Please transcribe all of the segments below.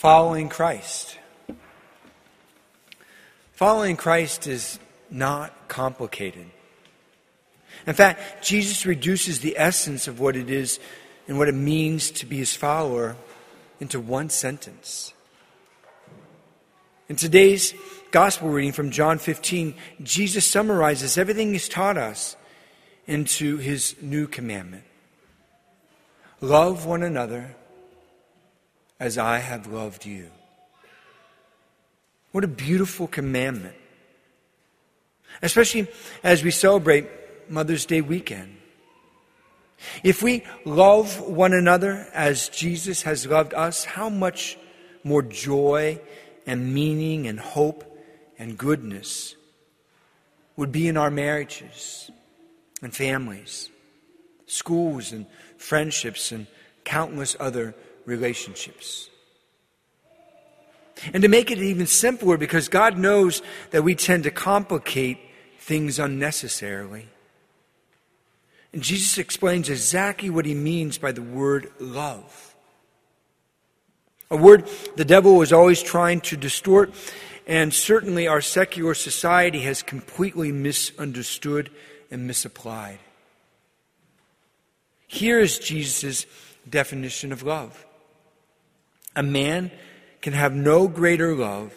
following Christ. Following Christ is not complicated. In fact, Jesus reduces the essence of what it is and what it means to be his follower into one sentence. In today's gospel reading from John 15, Jesus summarizes everything he's taught us into his new commandment Love one another as I have loved you. What a beautiful commandment. Especially as we celebrate Mother's Day weekend. If we love one another as Jesus has loved us, how much more joy and meaning and hope and goodness would be in our marriages and families, schools and friendships, and countless other relationships. And to make it even simpler, because God knows that we tend to complicate things unnecessarily. And Jesus explains exactly what he means by the word love. A word the devil is always trying to distort, and certainly our secular society has completely misunderstood and misapplied. Here is Jesus' definition of love a man can have no greater love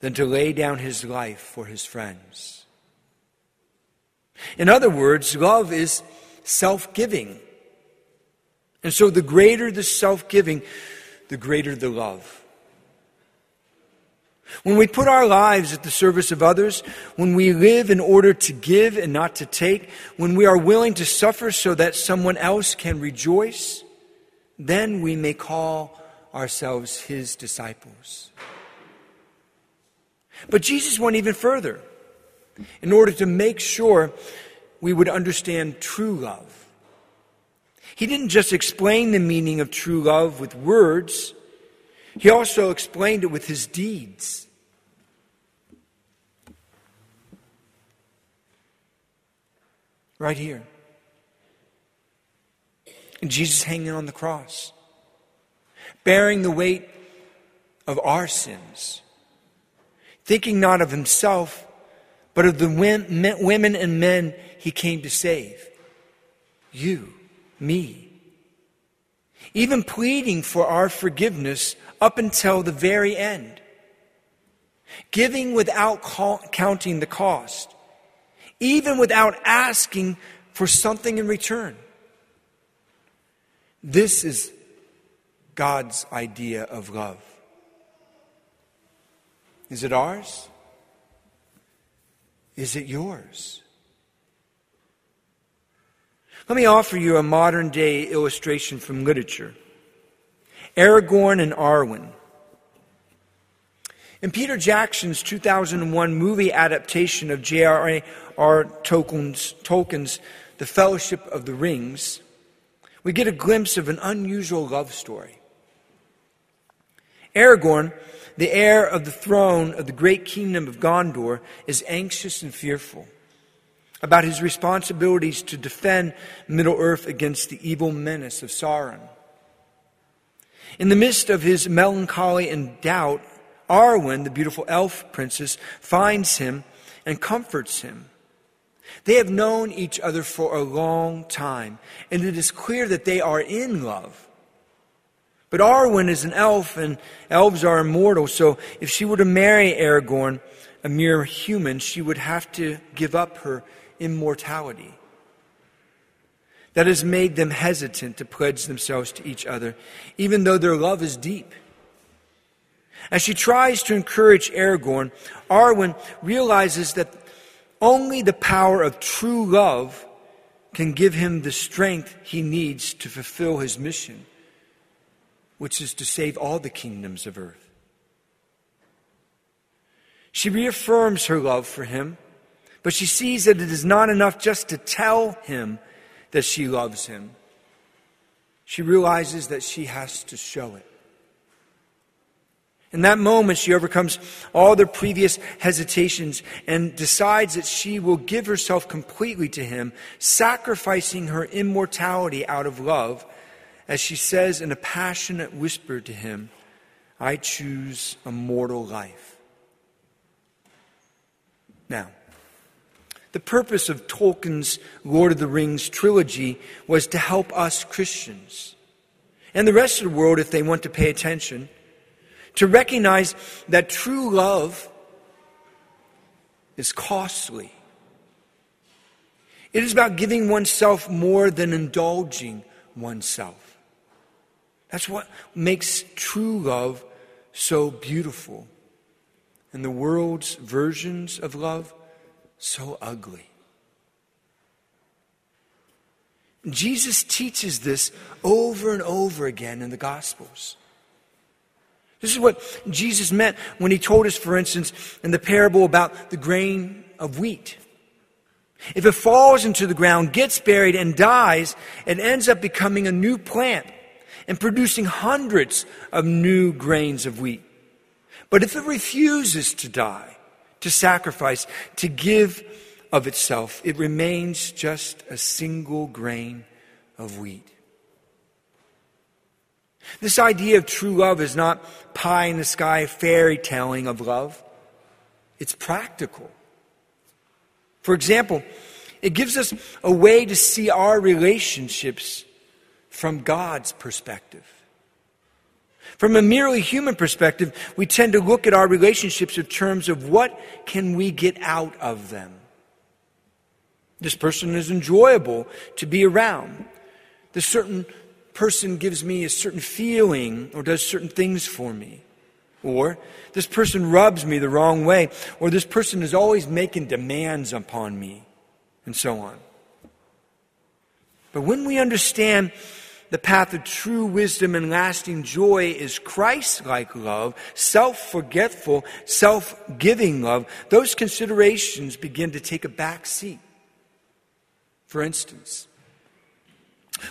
than to lay down his life for his friends. In other words, love is self giving. And so the greater the self giving, the greater the love. When we put our lives at the service of others, when we live in order to give and not to take, when we are willing to suffer so that someone else can rejoice, then we may call ourselves his disciples. But Jesus went even further in order to make sure we would understand true love. He didn't just explain the meaning of true love with words, he also explained it with his deeds. Right here. And Jesus hanging on the cross, bearing the weight of our sins, thinking not of himself, but of the women and men he came to save. You, me. Even pleading for our forgiveness up until the very end. Giving without counting the cost. Even without asking for something in return. This is God's idea of love. Is it ours? Is it yours? Let me offer you a modern day illustration from literature Aragorn and Arwen. In Peter Jackson's 2001 movie adaptation of J.R.R. Tolkien's, Tolkien's The Fellowship of the Rings, we get a glimpse of an unusual love story. Aragorn the heir of the throne of the great kingdom of Gondor, is anxious and fearful about his responsibilities to defend Middle Earth against the evil menace of Sauron. In the midst of his melancholy and doubt, Arwen, the beautiful elf princess, finds him and comforts him. They have known each other for a long time, and it is clear that they are in love. But Arwen is an elf, and elves are immortal, so if she were to marry Aragorn, a mere human, she would have to give up her immortality. That has made them hesitant to pledge themselves to each other, even though their love is deep. As she tries to encourage Aragorn, Arwen realizes that only the power of true love can give him the strength he needs to fulfill his mission which is to save all the kingdoms of earth. She reaffirms her love for him, but she sees that it is not enough just to tell him that she loves him. She realizes that she has to show it. In that moment, she overcomes all the previous hesitations and decides that she will give herself completely to him, sacrificing her immortality out of love as she says in a passionate whisper to him, I choose a mortal life. Now, the purpose of Tolkien's Lord of the Rings trilogy was to help us Christians and the rest of the world, if they want to pay attention, to recognize that true love is costly. It is about giving oneself more than indulging oneself. That's what makes true love so beautiful. And the world's versions of love so ugly. Jesus teaches this over and over again in the Gospels. This is what Jesus meant when he told us, for instance, in the parable about the grain of wheat. If it falls into the ground, gets buried, and dies, it ends up becoming a new plant and producing hundreds of new grains of wheat. But if it refuses to die, to sacrifice, to give of itself, it remains just a single grain of wheat. This idea of true love is not pie in the sky fairy telling of love. It's practical. For example, it gives us a way to see our relationships from God's perspective. From a merely human perspective, we tend to look at our relationships in terms of what can we get out of them. This person is enjoyable to be around. This certain person gives me a certain feeling or does certain things for me. Or this person rubs me the wrong way. Or this person is always making demands upon me. And so on. But when we understand the path of true wisdom and lasting joy is Christ like love, self forgetful, self giving love. Those considerations begin to take a back seat. For instance,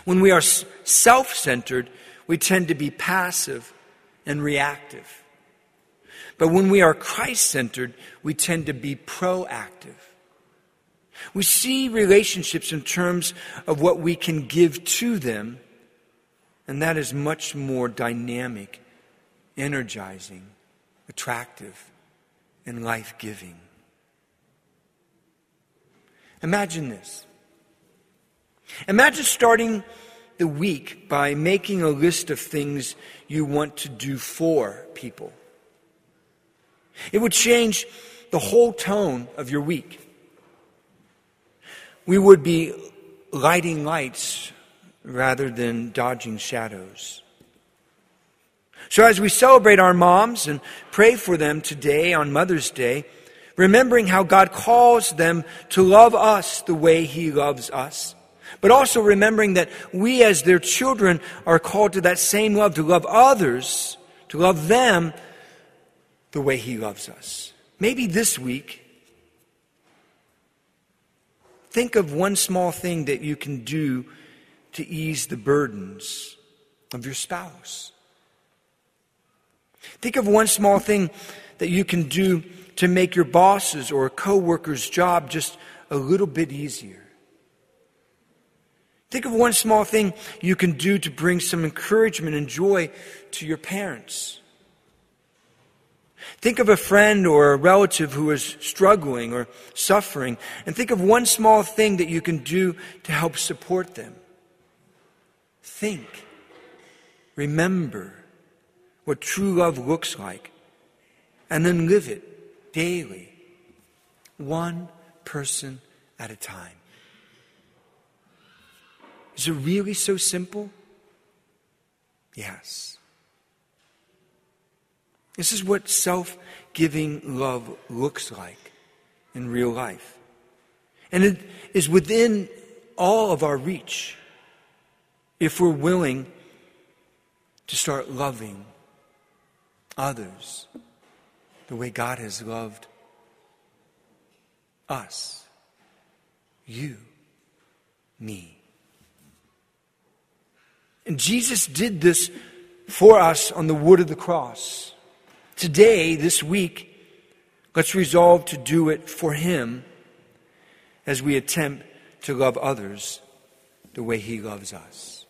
when we are self centered, we tend to be passive and reactive. But when we are Christ centered, we tend to be proactive. We see relationships in terms of what we can give to them and that is much more dynamic, energizing, attractive, and life giving. Imagine this. Imagine starting the week by making a list of things you want to do for people. It would change the whole tone of your week. We would be lighting lights rather than dodging shadows. So, as we celebrate our moms and pray for them today on Mother's Day, remembering how God calls them to love us the way He loves us, but also remembering that we, as their children, are called to that same love, to love others, to love them the way He loves us. Maybe this week, think of one small thing that you can do to ease the burdens of your spouse. Think of one small thing that you can do to make your boss's or a coworker's job just a little bit easier. Think of one small thing you can do to bring some encouragement and joy to your parents. Think of a friend or a relative who is struggling or suffering, and think of one small thing that you can do to help support them. Think, remember what true love looks like, and then live it daily, one person at a time. Is it really so simple? Yes. This is what self giving love looks like in real life. And it is within all of our reach if we're willing to start loving others the way God has loved us, you, me. And Jesus did this for us on the wood of the cross. Today, this week, let's resolve to do it for Him as we attempt to love others the way He loves us.